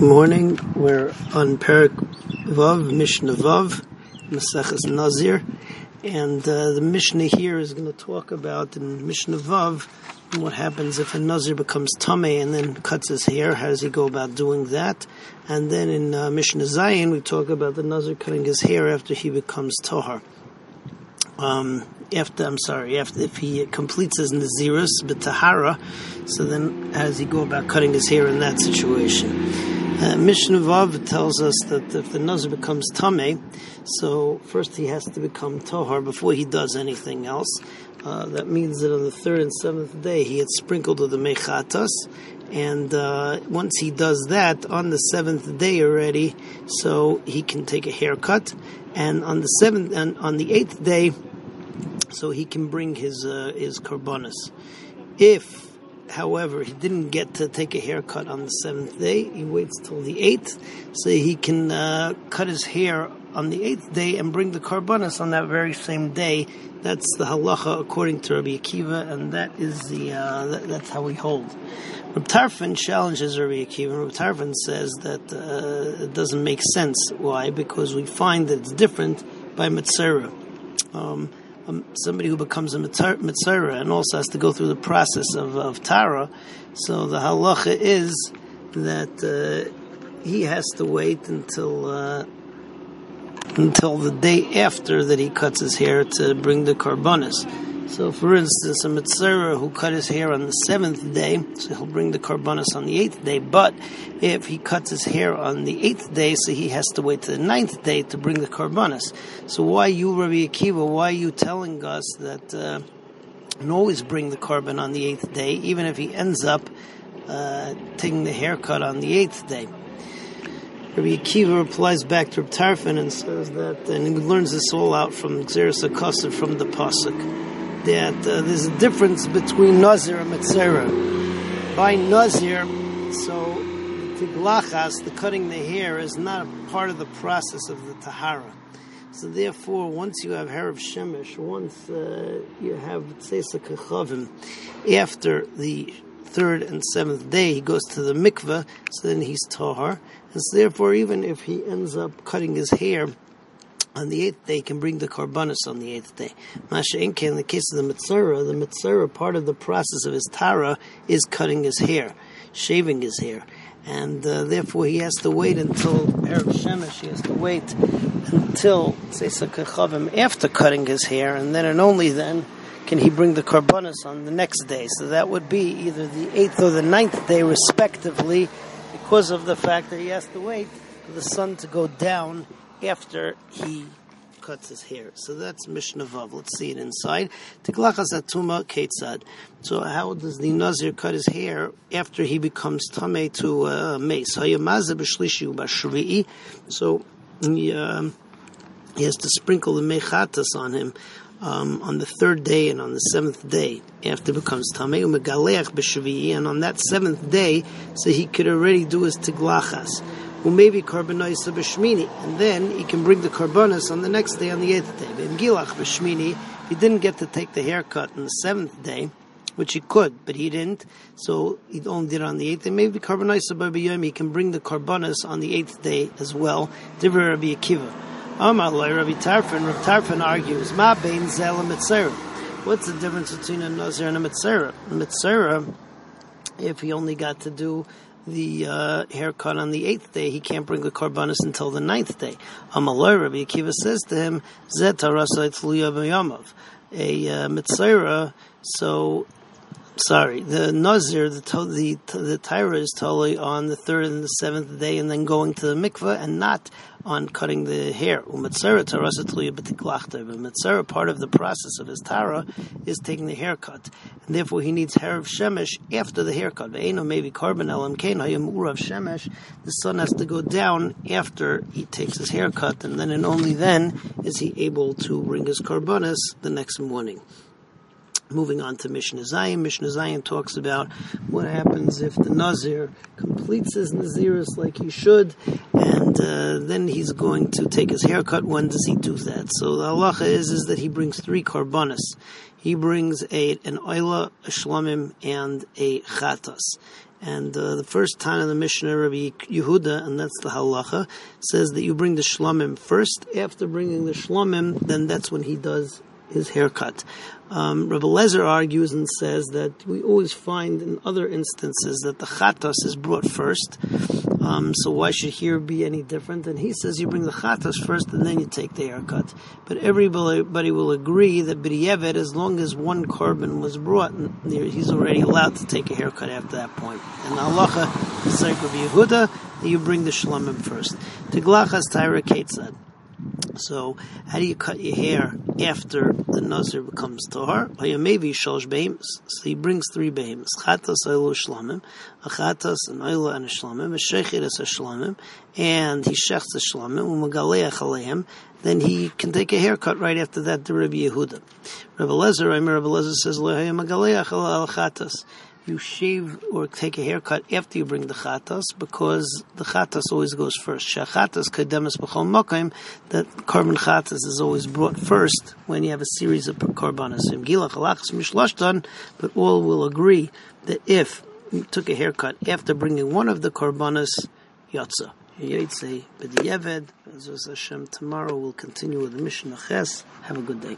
morning. We're on Perak Vav, Mishnah Vav, Maseches Nazir, and uh, the Mishnah here is going to talk about in Mishnah Vav what happens if a Nazir becomes Tame and then cuts his hair. How does he go about doing that? And then in uh, Mishnah Zayin, we talk about the Nazir cutting his hair after he becomes Tohar. Um, after I'm sorry, after if he completes his Nazirus B'Tahara, so then how does he go about cutting his hair in that situation? Uh, Mishnah Vav tells us that if the Nazir becomes Tameh, so first he has to become Tohar before he does anything else. Uh, that means that on the third and seventh day he had sprinkled with the Mechatas, and uh, once he does that on the seventh day already, so he can take a haircut, and on the seventh and on the eighth day, so he can bring his uh, his korbanos. If However, he didn't get to take a haircut on the seventh day. He waits till the eighth, so he can uh, cut his hair on the eighth day and bring the korbanos on that very same day. That's the halacha according to Rabbi Akiva, and that is the uh, that, that's how we hold. Rabbi Tarfon challenges Rabbi Akiva. Rabbi Tarfon says that uh, it doesn't make sense. Why? Because we find that it's different by metzera. Um, um, somebody who becomes a metzera and also has to go through the process of, of tara. So the halacha is that uh, he has to wait until uh, until the day after that he cuts his hair to bring the korbanos. So, for instance, a metzera who cut his hair on the seventh day, so he'll bring the korbanos on the eighth day. But if he cuts his hair on the eighth day, so he has to wait to the ninth day to bring the korbanos. So, why you, Rabbi Akiva? Why are you telling us that uh, and always bring the korban on the eighth day, even if he ends up uh, taking the haircut on the eighth day? Rabbi Akiva replies back to Reb Tarfon and says that, and he learns this all out from Xeris Akasa from the pasuk that uh, there's a difference between Nazir and Metzera. By Nazir, so the Tiglachas, the cutting the hair, is not a part of the process of the Tahara. So therefore, once you have hair of Shemesh, once uh, you have Tzesa Kechavim, after the third and seventh day, he goes to the mikveh, so then he's Tahar. And so therefore, even if he ends up cutting his hair on the eighth day can bring the korbanos on the eighth day. Masha Inke, in the case of the Metzera, the Metzera, part of the process of his Tara is cutting his hair, shaving his hair. And uh, therefore he has to wait until Erev Shemesh, he has to wait until Tzesakachavim after cutting his hair, and then and only then can he bring the korbanos on the next day. So that would be either the eighth or the ninth day, respectively, because of the fact that he has to wait for the sun to go down after he cuts his hair. So that's Mishnah Vav. Let's see it inside. Tiglachas atuma ketzad. So how does the Nazir cut his hair after he becomes tame to uh, mace? So he, um, he has to sprinkle the mechatas on him. Um, on the third day and on the seventh day after it becomes tamei umegaleach b'shvi'i, and on that seventh day, so he could already do his tiglachas maybe karbonoisa b'shmini, and then he can bring the karbonis on the next day on the eighth day. In gilach b'shmini, he didn't get to take the haircut on the seventh day, which he could, but he didn't, so he only did it on the eighth day. Maybe karbonoisa b'yom, he can bring the karbonis on the eighth day as well. Divra Rabbi Akiva. Amar Rabbi Tarfon, Rabbi Tarfon argues, Ma bein zel What's the difference between a Nazir and a Mitzera? A Mitzera, if he only got to do the uh, haircut on the eighth day, he can't bring the korbanos until the ninth day. Amaloi Rabbi Akiva says to him, "Zet b'yamav." A uh, metzera, so sorry, the nazir, the to, the the tyra is totally on the third and the seventh day, and then going to the mikveh, and not on cutting the hair. Umetzera tarasa tluya b'tiklachta. But metzera, part of the process of his tara, is taking the haircut, and therefore he needs hair of shemesh after the haircut. Ve'eno maybe carbon elam kain hayam of shemesh. The sun has to go down after he takes his haircut, and then and only then is he able to bring his karbonis the next morning. Moving on to Mishnah Zayin. Mishnah Zayin talks about what happens if the Nazir completes his Nazirus like he should, and uh, then he's going to take his haircut. When does he do that? So the halacha is, is that he brings three karbanas. He brings a, an oila, a shlamim, and a chatas. And uh, the first time in the Mishnah, Rabbi Yehuda, and that's the halacha, says that you bring the shlamim first. After bringing the shlamim, then that's when he does his haircut. Um, Rabbi Lezer argues and says that we always find in other instances that the chatos is brought first. Um, so why should here be any different? And he says you bring the chatos first and then you take the haircut. But everybody will agree that b'di'evet, as long as one korban was brought, he's already allowed to take a haircut after that point. And halacha the like Rabbi Yehuda, you bring the shlomim first. Tiglachas Tyra Ketzad. So, how do you cut your hair after the nazir becomes tahar? Maybe shalosh behemoths. So he brings three behemoths: chatas, oilo, shlamim, a chatas, an oilo, and a shlamim, a shechet a shlamim, and he shechts a shlamim, umagaleach aleim. Then he can take a haircut right after that to Rabbi Yehuda. Rabbi Lezer, I remember Rabbi Lezer says, "Magaleach al chatas." You shave or take a haircut after you bring the chatas because the chatas always goes first. Shachatas kademas b'chol mokim that korban chatas is always brought first when you have a series of korbanos. But all will agree that if you took a haircut after bringing one of the korbanos, yotza. Yitzay b'di'eved. Hashem. Tomorrow we'll continue with the Mishnah Ches. Have a good day.